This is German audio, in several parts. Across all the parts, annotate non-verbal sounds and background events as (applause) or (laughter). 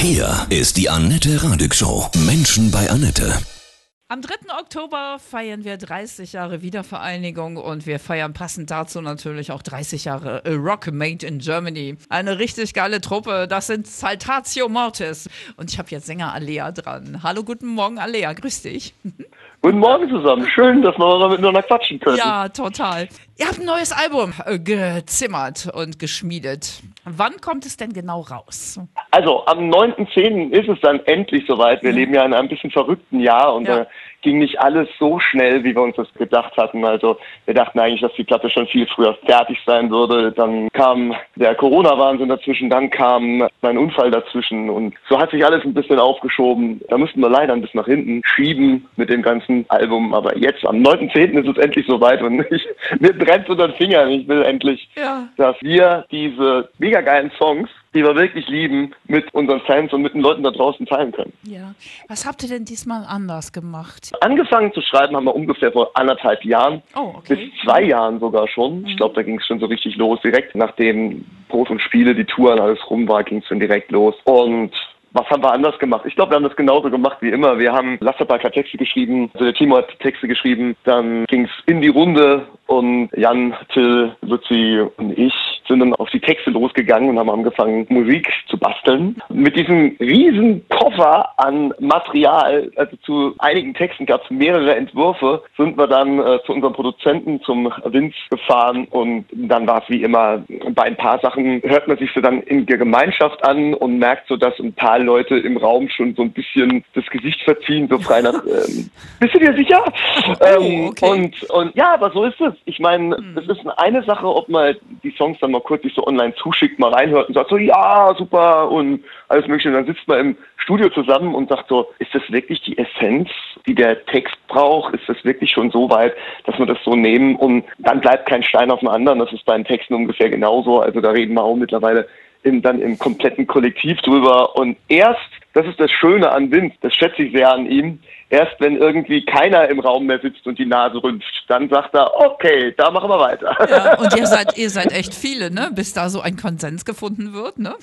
Hier ist die Annette Radig Show. Menschen bei Annette. Am 3. Oktober feiern wir 30 Jahre Wiedervereinigung und wir feiern passend dazu natürlich auch 30 Jahre Rock Made in Germany. Eine richtig geile Truppe, das sind Saltatio Mortis. Und ich habe jetzt Sänger Alea dran. Hallo, guten Morgen, Alea, grüß dich. (laughs) Guten Morgen zusammen. Schön, dass wir mal miteinander quatschen können. Ja, total. Ihr habt ein neues Album äh, gezimmert und geschmiedet. Wann kommt es denn genau raus? Also am 9.10. ist es dann endlich soweit. Wir Ja. leben ja in einem bisschen verrückten Jahr und Ja. da ging nicht alles so schnell, wie wir uns das gedacht hatten. Also wir dachten eigentlich, dass die Platte schon viel früher fertig sein würde. Dann kam der Corona-Wahnsinn dazwischen, dann kam mein Unfall dazwischen und so hat sich alles ein bisschen aufgeschoben. Da mussten wir leider ein bisschen nach hinten schieben mit dem ganzen Album. Aber jetzt am 9.10. ist es endlich soweit und ich, (laughs) mir brennt unter den Fingern. Ich will endlich Ja. dass wir diese mega geilen Songs, die wir wirklich lieben, mit unseren Fans und mit den Leuten da draußen teilen können. Ja. Was habt ihr denn diesmal anders gemacht? Angefangen zu schreiben haben wir ungefähr vor anderthalb Jahren, Oh, bis okay. zwei Jahren sogar schon. Ich glaube, da ging es schon so richtig los. Direkt nachdem Brot und Spiele, die Touren, alles rum war, ging es schon direkt los. Und was haben wir anders gemacht? Ich glaube, wir haben das genauso gemacht wie immer. Wir haben Lasterparker Texte geschrieben, also der Timo hat Texte geschrieben, dann ging es in die Runde und Jan, Till, Luzi und ich sind dann auf die Texte losgegangen und haben angefangen, Musik zu basteln. Mit diesem riesen Koffer an Material, also zu einigen Texten gab es mehrere Entwürfe, sind wir dann äh, zu unserem Produzenten, zum Vince, gefahren und dann war es wie immer, bei ein paar Sachen hört man sich so dann in der Gemeinschaft an und merkt so, dass ein paar Leute im Raum schon so ein bisschen das Gesicht verziehen, so frei nach, (laughs) ähm, bist du dir sicher? ähm, Oh, okay. und, und ja, aber so ist es. Ich meine, es ist eine Sache, ob man die Songs dann mal kurz sich so online zuschickt, mal reinhört und sagt so, ja, super und alles mögliche. Und dann sitzt man im Studio zusammen und sagt so, ist das wirklich die Essenz, die der Text braucht? Ist das wirklich schon so weit, dass wir das so nehmen? Und dann bleibt kein Stein auf dem anderen. Das ist bei den Texten ungefähr genauso. Also da reden wir auch mittlerweile im, dann im kompletten Kollektiv drüber. Und erst, das ist das Schöne an Vince, das schätze ich sehr an ihm, erst wenn irgendwie keiner im Raum mehr sitzt und die Nase rümpft, dann sagt er, okay, da machen wir weiter. Ja, (laughs) und ihr seid, ihr seid echt viele, ne? Bis da so ein Konsens gefunden wird, ne?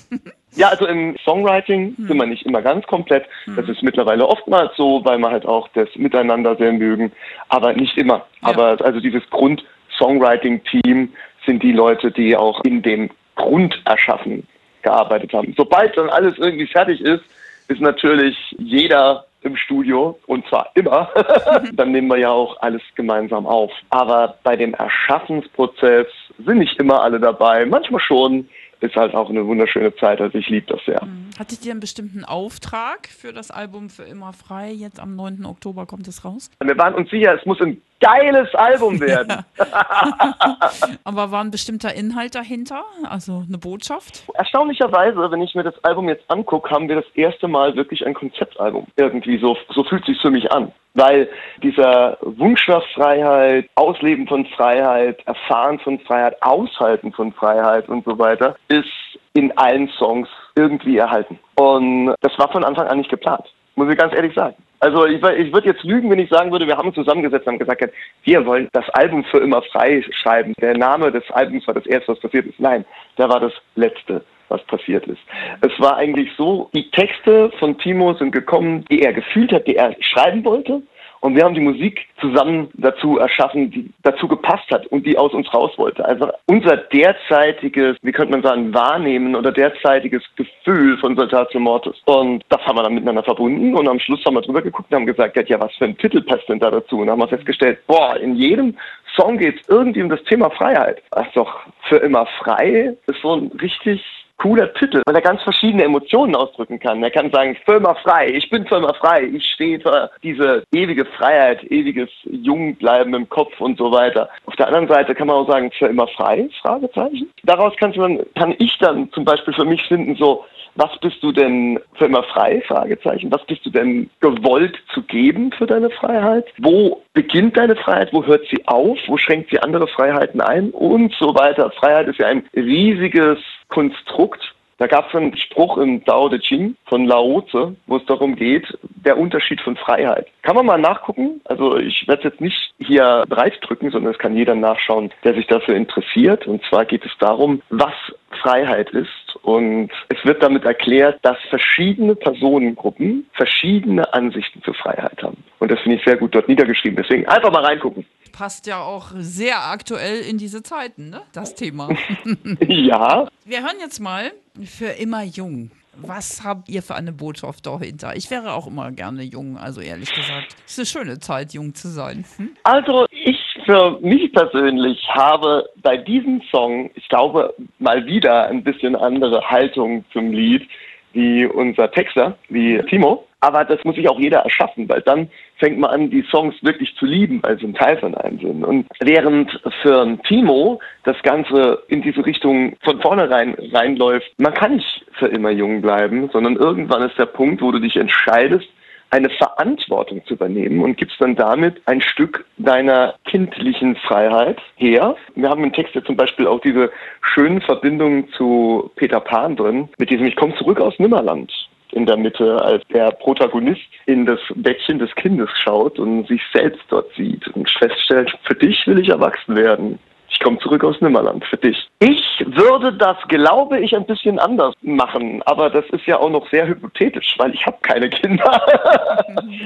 Ja, also im Songwriting sind wir nicht immer ganz komplett. Das ist mittlerweile oftmals so, weil wir halt auch das Miteinander sehr mögen, aber nicht immer. Ja. Aber also dieses Grund-Songwriting-Team sind die Leute, die auch in dem Grunderschaffen gearbeitet haben. Sobald dann alles irgendwie fertig ist, ist natürlich jeder im Studio und zwar immer. (laughs) dann nehmen wir ja auch alles gemeinsam auf. Aber bei dem Erschaffensprozess sind nicht immer alle dabei. Manchmal schon. Ist halt auch eine wunderschöne Zeit. Also ich liebe das sehr. Hattet ihr einen bestimmten Auftrag für das Album für immer frei? Jetzt am 9. Oktober kommt es raus. Wir waren uns sicher, es muss ein geiles Album (laughs) werden. (laughs) Aber war ein bestimmter Inhalt dahinter? Also eine Botschaft? Erstaunlicherweise, wenn ich mir das Album jetzt angucke, haben wir das erste Mal wirklich ein Konzeptalbum. Irgendwie so, so fühlt sich für mich an. Weil dieser Wunsch nach Freiheit, Ausleben von Freiheit, Erfahren von Freiheit, Aushalten von Freiheit und so weiter, ist in allen Songs irgendwie erhalten. Und das war von Anfang an nicht geplant. Muss ich ganz ehrlich sagen. Also ich, ich würde jetzt lügen, wenn ich sagen würde, wir haben uns zusammengesetzt und haben gesagt, wir wollen das Album für immer frei schreiben. Der Name des Albums war das erste, was passiert ist. Nein, der war das letzte, was passiert ist. Es war eigentlich so, die Texte von Timo sind gekommen, die er gefühlt hat, die er schreiben wollte. Und wir haben die Musik zusammen dazu erschaffen, die dazu gepasst hat und die aus uns raus wollte. Also unser derzeitiges, wie könnte man sagen, Wahrnehmen oder derzeitiges Gefühl von Saltatio Mortis. Und das haben wir dann miteinander verbunden und am Schluss haben wir drüber geguckt und haben gesagt, ja, was für ein Titel passt denn da dazu? Und haben wir festgestellt, boah, in jedem Song geht es irgendwie um das Thema Freiheit. Ist doch für immer frei, ist so ein richtig cooler Titel, weil er ganz verschiedene Emotionen ausdrücken kann. Er kann sagen, Firma frei, ich bin Firma frei, ich stehe für diese ewige Freiheit, ewiges Jungbleiben im Kopf und so weiter. Auf der anderen Seite kann man auch sagen, für immer frei, Fragezeichen. Daraus kann, man, kann ich dann zum Beispiel für mich finden, so, was bist du denn für immer frei? Fragezeichen. Was bist du denn gewollt zu geben für deine Freiheit? Wo beginnt deine Freiheit? Wo hört sie auf? Wo schränkt sie andere Freiheiten ein? Und so weiter. Freiheit ist ja ein riesiges Konstrukt. Da gab es einen Spruch im Tao Te Ching von Lao Tse, wo es darum geht, der Unterschied von Freiheit. Kann man mal nachgucken? Also ich werde es jetzt nicht hier breit drücken, sondern es kann jeder nachschauen, der sich dafür interessiert. Und zwar geht es darum, was Freiheit ist. Und es wird damit erklärt, dass verschiedene Personengruppen verschiedene Ansichten zur Freiheit haben. Und das finde ich sehr gut dort niedergeschrieben. Deswegen einfach mal reingucken. Passt ja auch sehr aktuell in diese Zeiten, ne? Das Thema. (laughs) (laughs) ja. Wir hören jetzt mal für immer jung. Was habt ihr für eine Botschaft dahinter? Ich wäre auch immer gerne jung, also ehrlich gesagt. Es ist eine schöne Zeit, jung zu sein. Hm? Also ich für mich persönlich habe bei diesem Song, ich glaube, mal wieder ein bisschen andere Haltung zum Lied wie unser Texter, wie Timo. Aber das muss sich auch jeder erschaffen, weil dann fängt man an, die Songs wirklich zu lieben, weil sie ein Teil von einem sind. Und während für Timo das Ganze in diese Richtung von vornherein reinläuft, man kann nicht für immer jung bleiben, sondern irgendwann ist der Punkt, wo du dich entscheidest, eine Verantwortung zu übernehmen und gibst dann damit ein Stück deiner kindlichen Freiheit her. Wir haben im Text ja zum Beispiel auch diese schönen Verbindungen zu Peter Pan drin, mit diesem Ich komme zurück aus Nimmerland in der Mitte, als der Protagonist in das Bettchen des Kindes schaut und sich selbst dort sieht und feststellt, für dich will ich erwachsen werden. Ich komme zurück aus Nimmerland für dich. Ich würde das, glaube ich, ein bisschen anders machen, aber das ist ja auch noch sehr hypothetisch, weil ich habe keine Kinder. (laughs)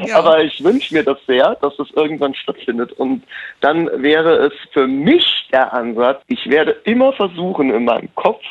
Ja. aber ich wünsche mir das sehr, dass das irgendwann stattfindet. Und dann wäre es für mich der Ansatz, ich werde immer versuchen, in meinem Kopf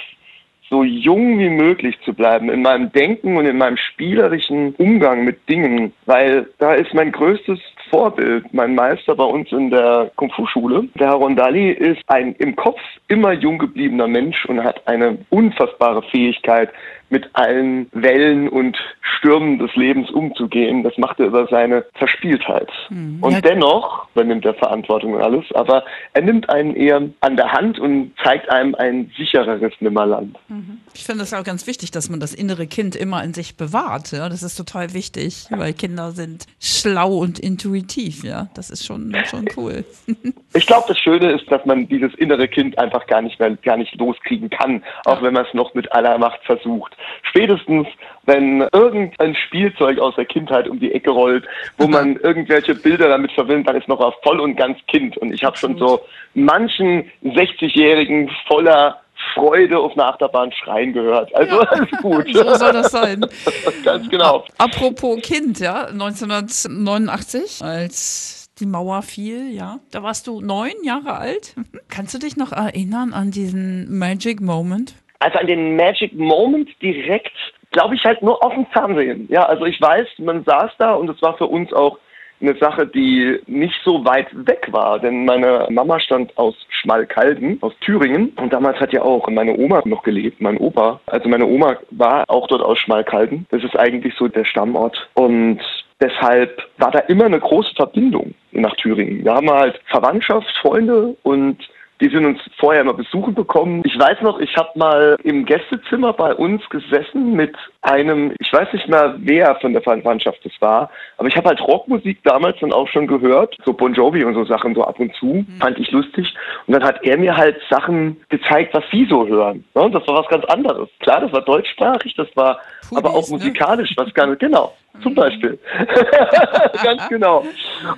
so jung wie möglich zu bleiben in meinem Denken und in meinem spielerischen Umgang mit Dingen, weil da ist mein größtes Vorbild, mein Meister bei uns in der Kung-Fu-Schule. Der Herr Rondali ist ein im Kopf immer jung gebliebener Mensch und hat eine unfassbare Fähigkeit, mit allen Wellen und Stürmen des Lebens umzugehen. Das macht er über seine Verspieltheit. Mhm. Und ja. dennoch übernimmt er Verantwortung und alles, aber er nimmt einen eher an der Hand und zeigt einem ein sichereres Nimmerland. Mhm. Ich finde es auch ganz wichtig, dass man das innere Kind immer in sich bewahrt. Ja? Das ist total wichtig, weil Kinder sind schlau und intuitiv. Ja, das ist schon, schon cool. (laughs) ich glaube, das Schöne ist, dass man dieses innere Kind einfach gar nicht mehr, gar nicht loskriegen kann, auch wenn man es noch mit aller Macht versucht. Spätestens, wenn irgendein Spielzeug aus der Kindheit um die Ecke rollt, wo man irgendwelche Bilder damit verbindet, dann ist noch voll und ganz Kind. Und ich habe schon so manchen 60-Jährigen voller Freude auf eine Achterbahn schreien gehört. Also ja. alles gut. So soll das sein. (laughs) Ganz genau. Apropos Kind, ja, 1989, als die Mauer fiel, ja, da warst du neun Jahre alt. (laughs) Kannst du dich noch erinnern an diesen Magic Moment? Also an den Magic Moment direkt, glaube ich halt nur auf dem Fernsehen. Ja, also ich weiß, man saß da und es war für uns auch eine Sache, die nicht so weit weg war, denn meine Mama stand aus Schmalkalden, aus Thüringen und damals hat ja auch meine Oma noch gelebt, mein Opa. Also meine Oma war auch dort aus Schmalkalden. Das ist eigentlich so der Stammort und deshalb war da immer eine große Verbindung nach Thüringen. Wir haben halt Verwandtschaft, Freunde und die sind uns vorher immer besuchen bekommen. Ich weiß noch, ich habe mal im Gästezimmer bei uns gesessen mit einem, ich weiß nicht mehr, wer von der Verwandtschaft das war, aber ich habe halt Rockmusik damals dann auch schon gehört, so Bon Jovi und so Sachen so ab und zu, mhm. fand ich lustig. Und dann hat er mir halt Sachen gezeigt, was sie so hören. Ja, das war was ganz anderes. Klar, das war deutschsprachig, das war Pudis, aber auch ne? musikalisch, ne? was ganz, genau. (laughs) Zum Beispiel. (laughs) ganz genau.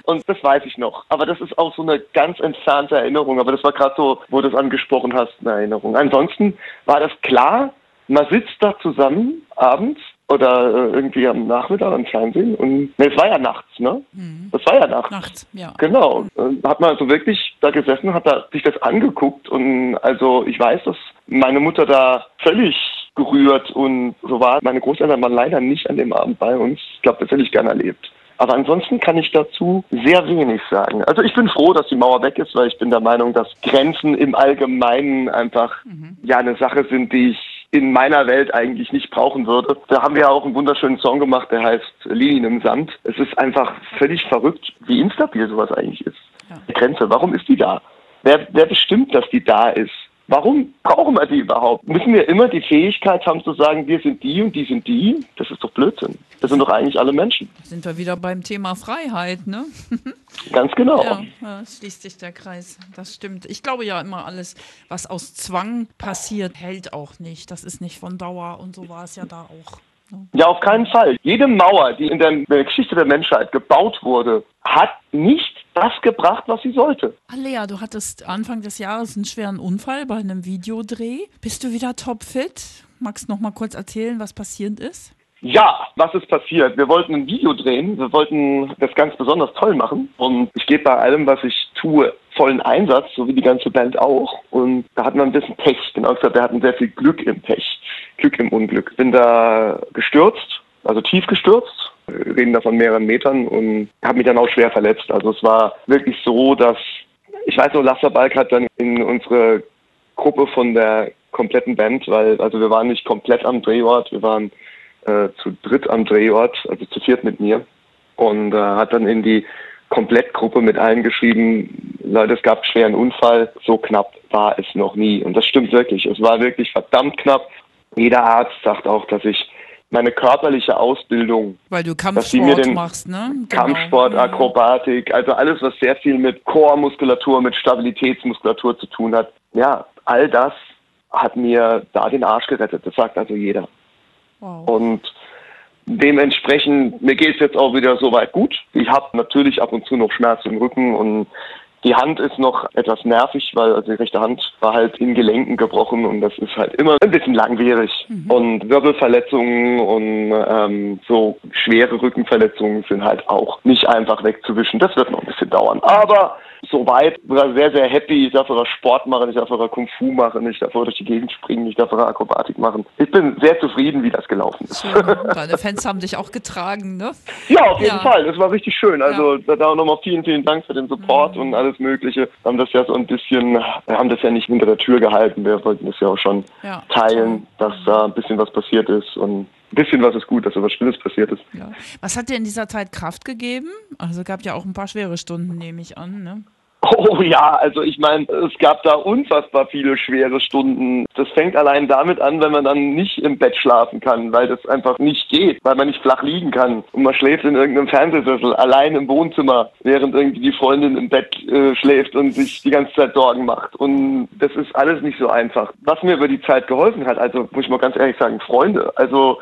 Und das weiß ich noch. Aber das ist auch so eine ganz entfernte Erinnerung. Aber das war gerade so, wo du es angesprochen hast, eine Erinnerung. Ansonsten war das klar, man sitzt da zusammen abends oder äh, irgendwie am Nachmittag am Fernsehen und ne, es war ja nachts, ne? Mhm. Das war ja nachts. Nachts, ja. Genau. Hat man also wirklich da gesessen, hat da sich das angeguckt und also ich weiß, dass meine Mutter da völlig gerührt und so war. Meine Großeltern waren leider nicht an dem Abend bei uns. Ich glaube, das hätte ich gerne erlebt. Aber ansonsten kann ich dazu sehr wenig sagen. Also ich bin froh, dass die Mauer weg ist, weil ich bin der Meinung, dass Grenzen im Allgemeinen einfach mhm. ja eine Sache sind, die ich in meiner Welt eigentlich nicht brauchen würde. Da haben wir auch einen wunderschönen Song gemacht, der heißt Linien im Sand. Es ist einfach völlig verrückt, wie instabil sowas eigentlich ist. Ja. Die Grenze, warum ist die da? Wer, wer bestimmt, dass die da ist? Warum brauchen wir die überhaupt? Müssen wir immer die Fähigkeit haben zu sagen, wir sind die und die sind die? Das ist doch Blödsinn. Das sind doch eigentlich alle Menschen. Sind wir wieder beim Thema Freiheit, ne? (laughs) Ganz genau. Ja, schließt sich der Kreis. Das stimmt. Ich glaube ja immer, alles, was aus Zwang passiert, hält auch nicht. Das ist nicht von Dauer und so war es ja da auch. Ne? Ja, auf keinen Fall. Jede Mauer, die in der Geschichte der Menschheit gebaut wurde, hat nicht das gebracht, was sie sollte. Alea, du hattest Anfang des Jahres einen schweren Unfall bei einem Videodreh. Bist du wieder topfit? Magst du noch mal kurz erzählen, was passiert ist? Ja, was ist passiert? Wir wollten ein Video drehen. Wir wollten das ganz besonders toll machen. Und ich gebe bei allem, was ich tue, vollen Einsatz, so wie die ganze Band auch. Und da hatten wir ein bisschen Pech. Genau gesagt, wir hatten sehr viel Glück im Pech. Glück im Unglück. Bin da gestürzt, also tief gestürzt. Reden da von mehreren Metern und habe mich dann auch schwer verletzt. Also es war wirklich so, dass ich weiß noch, Lasse Balk hat dann in unsere Gruppe von der kompletten Band, weil also wir waren nicht komplett am Drehort, wir waren äh, zu dritt am Drehort, also zu viert mit mir und äh, hat dann in die Komplettgruppe mit allen geschrieben, Leute, es gab einen schweren Unfall, so knapp war es noch nie. Und das stimmt wirklich. Es war wirklich verdammt knapp. Jeder Arzt sagt auch, dass ich meine körperliche Ausbildung, Weil du dass sie mir Kampfsport den machst, ne? Genau. Kampfsport, Akrobatik, also alles, was sehr viel mit Core-Muskulatur, mit Stabilitätsmuskulatur zu tun hat. Ja, all das hat mir da den Arsch gerettet. Das sagt also jeder. Wow. Und dementsprechend, mir geht es jetzt auch wieder soweit gut. Ich habe natürlich ab und zu noch Schmerz im Rücken und die Hand ist noch etwas nervig, weil also die rechte Hand war halt in Gelenken gebrochen und das ist halt immer ein bisschen langwierig. Und Wirbelverletzungen und ähm, so schwere Rückenverletzungen sind halt auch nicht einfach wegzuwischen. Das wird noch ein bisschen dauern. Aber soweit war sehr, sehr happy. Ich darf sogar Sport machen, ich darf sogar Kung Fu machen, ich darf durch die Gegend springen, ich darf sogar Akrobatik machen. Ich bin sehr zufrieden, wie das gelaufen ist. Schön. Deine Fans haben dich auch getragen, ne? (laughs) Ja, auf jeden Ja. Fall. Das war richtig schön. Also da, da nochmal vielen, vielen Dank für den Support Mhm. und alles Mögliche. Wir haben das ja so ein bisschen, wir haben das ja nicht hinter der Tür gehalten. Wir wollten das ja auch schon Ja. teilen, dass da ein bisschen was passiert ist und ein bisschen was ist gut, dass da was Schlimmes passiert ist. Ja. Was hat dir in dieser Zeit Kraft gegeben? Also gab ja auch ein paar schwere Stunden, nehme ich an, ne? Oh ja, also ich meine, es gab da unfassbar viele schwere Stunden. Das fängt allein damit an, wenn man dann nicht im Bett schlafen kann, weil das einfach nicht geht, weil man nicht flach liegen kann und man schläft in irgendeinem Fernsehsessel allein im Wohnzimmer, während irgendwie die Freundin im Bett äh, schläft und sich die ganze Zeit Sorgen macht. Und das ist alles nicht so einfach. Was mir über die Zeit geholfen hat, also muss ich mal ganz ehrlich sagen, Freunde. Also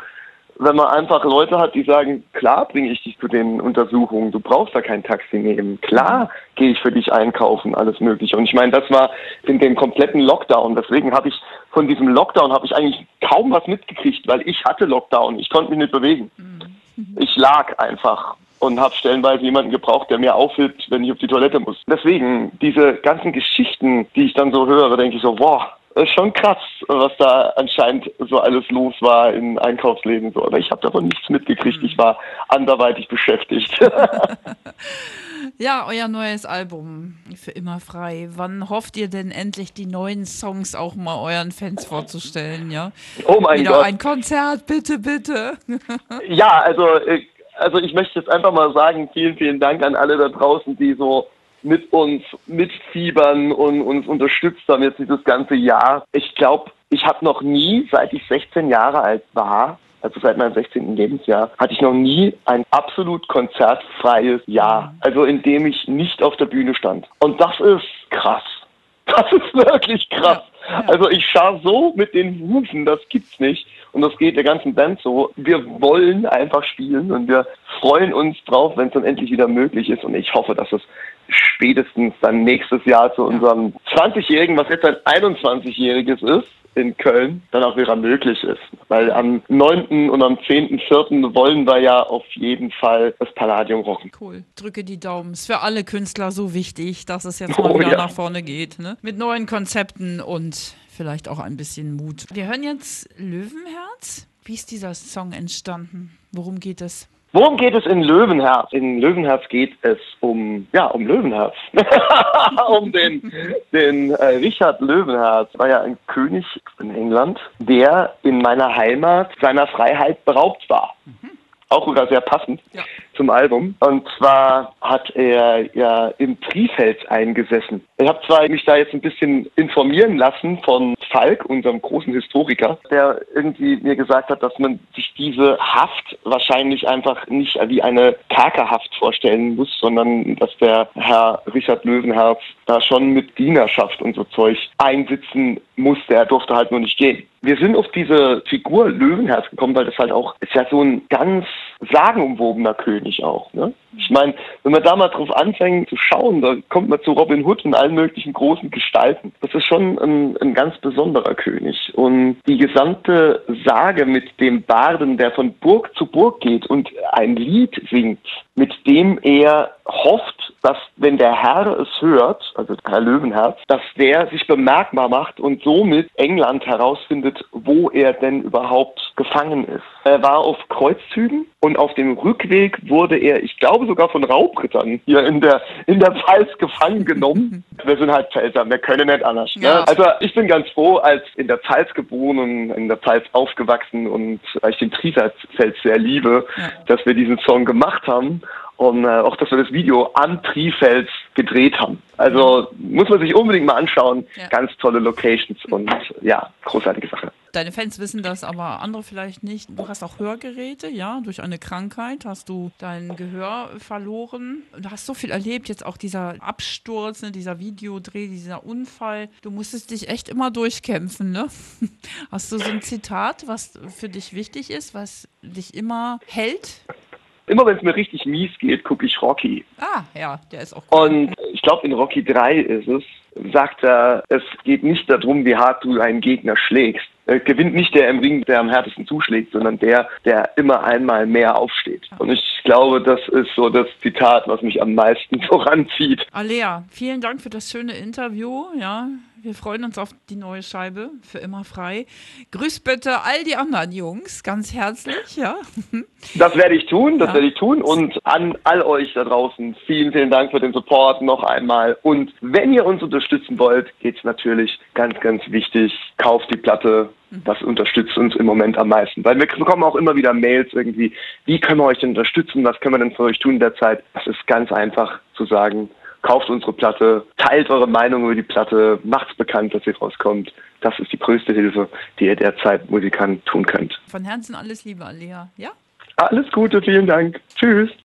wenn man einfach Leute hat, die sagen, klar bringe ich dich zu den Untersuchungen, du brauchst da kein Taxi nehmen, klar gehe ich für dich einkaufen, alles mögliche. Und ich meine, das war in dem kompletten Lockdown. Deswegen habe ich von diesem Lockdown habe ich eigentlich kaum was mitgekriegt, weil ich hatte Lockdown, ich konnte mich nicht bewegen. Ich lag einfach und habe stellenweise jemanden gebraucht, der mir aufhilft, wenn ich auf die Toilette muss. Deswegen, diese ganzen Geschichten, die ich dann so höre, denke ich so, boah, schon krass, was da anscheinend so alles los war in Einkaufsläden. So. Aber ich habe davon nichts mitgekriegt. Ich war anderweitig beschäftigt. (laughs) Ja, euer neues Album für immer frei. Wann hofft ihr denn endlich die neuen Songs auch mal euren Fans vorzustellen, ja? oh mein Wieder Gott. ein Konzert, bitte, bitte. Ja, also, äh, also ich möchte jetzt einfach mal sagen, vielen, vielen Dank an alle da draußen, die so mit uns mitfiebern und uns unterstützt haben jetzt dieses ganze Jahr. Ich glaube, ich habe noch nie, seit ich 16 Jahre alt war, also seit meinem 16. Lebensjahr, hatte ich noch nie ein absolut konzertfreies Jahr. Also in dem ich nicht auf der Bühne stand. Und das ist krass. (laughs) Das ist wirklich krass. Ja, ja. Also ich schaue so mit den Hufen, das gibt's nicht. Und das geht der ganzen Band so. Wir wollen einfach spielen und wir freuen uns drauf, wenn es dann endlich wieder möglich ist. Und ich hoffe, dass es spätestens dann nächstes Jahr zu unserem 20-Jährigen, was jetzt ein 21-Jähriges ist, in Köln, dann auch wieder möglich ist. Weil am 9. und am 10.4. wollen wir ja auf jeden Fall das Palladium rocken. Cool. Drücke die Daumen. Ist für alle Künstler so wichtig, dass es jetzt mal Oh, wieder ja. nach vorne geht. Ne? Mit neuen Konzepten und vielleicht auch ein bisschen Mut. Wir hören jetzt Löwenherz. Wie ist dieser Song entstanden? Worum geht es? Worum geht es in Löwenherz? In Löwenherz geht es um, ja, um Löwenherz. (laughs) um den, den äh, Richard Löwenherz. War ja ein König in England, der in meiner Heimat seiner Freiheit beraubt war. Auch sogar sehr passend Ja. Zum Album. Und zwar hat er ja im Trifels eingesessen. Ich habe zwar mich da jetzt ein bisschen informieren lassen von Falk, unserem großen Historiker, der irgendwie mir gesagt hat, dass man sich diese Haft wahrscheinlich einfach nicht wie eine Kerkerhaft vorstellen muss, sondern dass der Herr Richard Löwenherz da schon mit Dienerschaft und so Zeug einsitzen musste. Er durfte halt nur nicht gehen. Wir sind auf diese Figur Löwenherz gekommen, weil das halt auch ist ja so ein ganz sagenumwobener König auch. Ne? Ich meine, wenn man da mal drauf anfängt zu schauen, da kommt man zu Robin Hood und allen möglichen großen Gestalten. Das ist schon ein, ein ganz besonderer König. Und die gesamte Sage mit dem Barden, der von Burg zu Burg geht und ein Lied singt, mit dem er hofft, dass wenn der Herr es hört, also Herr Löwenherz, dass der sich bemerkbar macht und somit England herausfindet, wo er denn überhaupt gefangen ist. Er war auf Kreuzzügen und auf dem Rückweg wurde er, ich glaube sogar von Raubrittern hier in der, in der Pfalz gefangen genommen. (laughs) wir sind halt Pfälzer, wir können nicht anders. Ne? Ja. Also ich bin ganz froh, als in der Pfalz geboren und in der Pfalz aufgewachsen und weil ich den Trisalzfeld sehr liebe, ja. dass wir diesen Song gemacht haben und äh, auch, dass wir das Video am Trifels gedreht haben. Also muss man sich unbedingt mal anschauen. Ja. Ganz tolle Locations und ja, großartige Sache. Deine Fans wissen das, aber andere vielleicht nicht. Du hast auch Hörgeräte, ja, durch eine Krankheit hast du dein Gehör verloren. Du hast so viel erlebt, jetzt auch dieser Absturz, ne, dieser Videodreh, dieser Unfall. Du musstest dich echt immer durchkämpfen, ne? (laughs) Hast du so ein Zitat, was für dich wichtig ist, was dich immer hält? Immer wenn es mir richtig mies geht, gucke ich Rocky. Ah, ja, der ist auch gut. Und ich glaube, in Rocky 3 ist es, sagt er, es geht nicht darum, wie hart du einen Gegner schlägst. Er gewinnt nicht der im Ring, der am härtesten zuschlägt, sondern der, der immer einmal mehr aufsteht. Und ich glaube, das ist so das Zitat, was mich am meisten (laughs) voranzieht. Alea, vielen Dank für das schöne Interview. Ja, wir freuen uns auf die neue Scheibe für immer frei. Grüß bitte all die anderen Jungs ganz herzlich, ja. Das werde ich tun, das ja. werde ich tun. Und an all euch da draußen, vielen, vielen Dank für den Support noch einmal. Und wenn ihr uns unterstützen wollt, geht es natürlich ganz, ganz wichtig, kauft die Platte. Mhm. Das unterstützt uns im Moment am meisten. Weil wir bekommen auch immer wieder Mails irgendwie, wie können wir euch denn unterstützen, was können wir denn für euch tun derzeit? Das ist ganz einfach zu sagen, kauft unsere Platte, teilt eure Meinung über die Platte, macht's bekannt, dass sie rauskommt. Das ist die größte Hilfe, die ihr derzeit Musikant tun könnt. Von Herzen alles Liebe, Alea. Ja? Alles Gute, vielen Dank. Tschüss.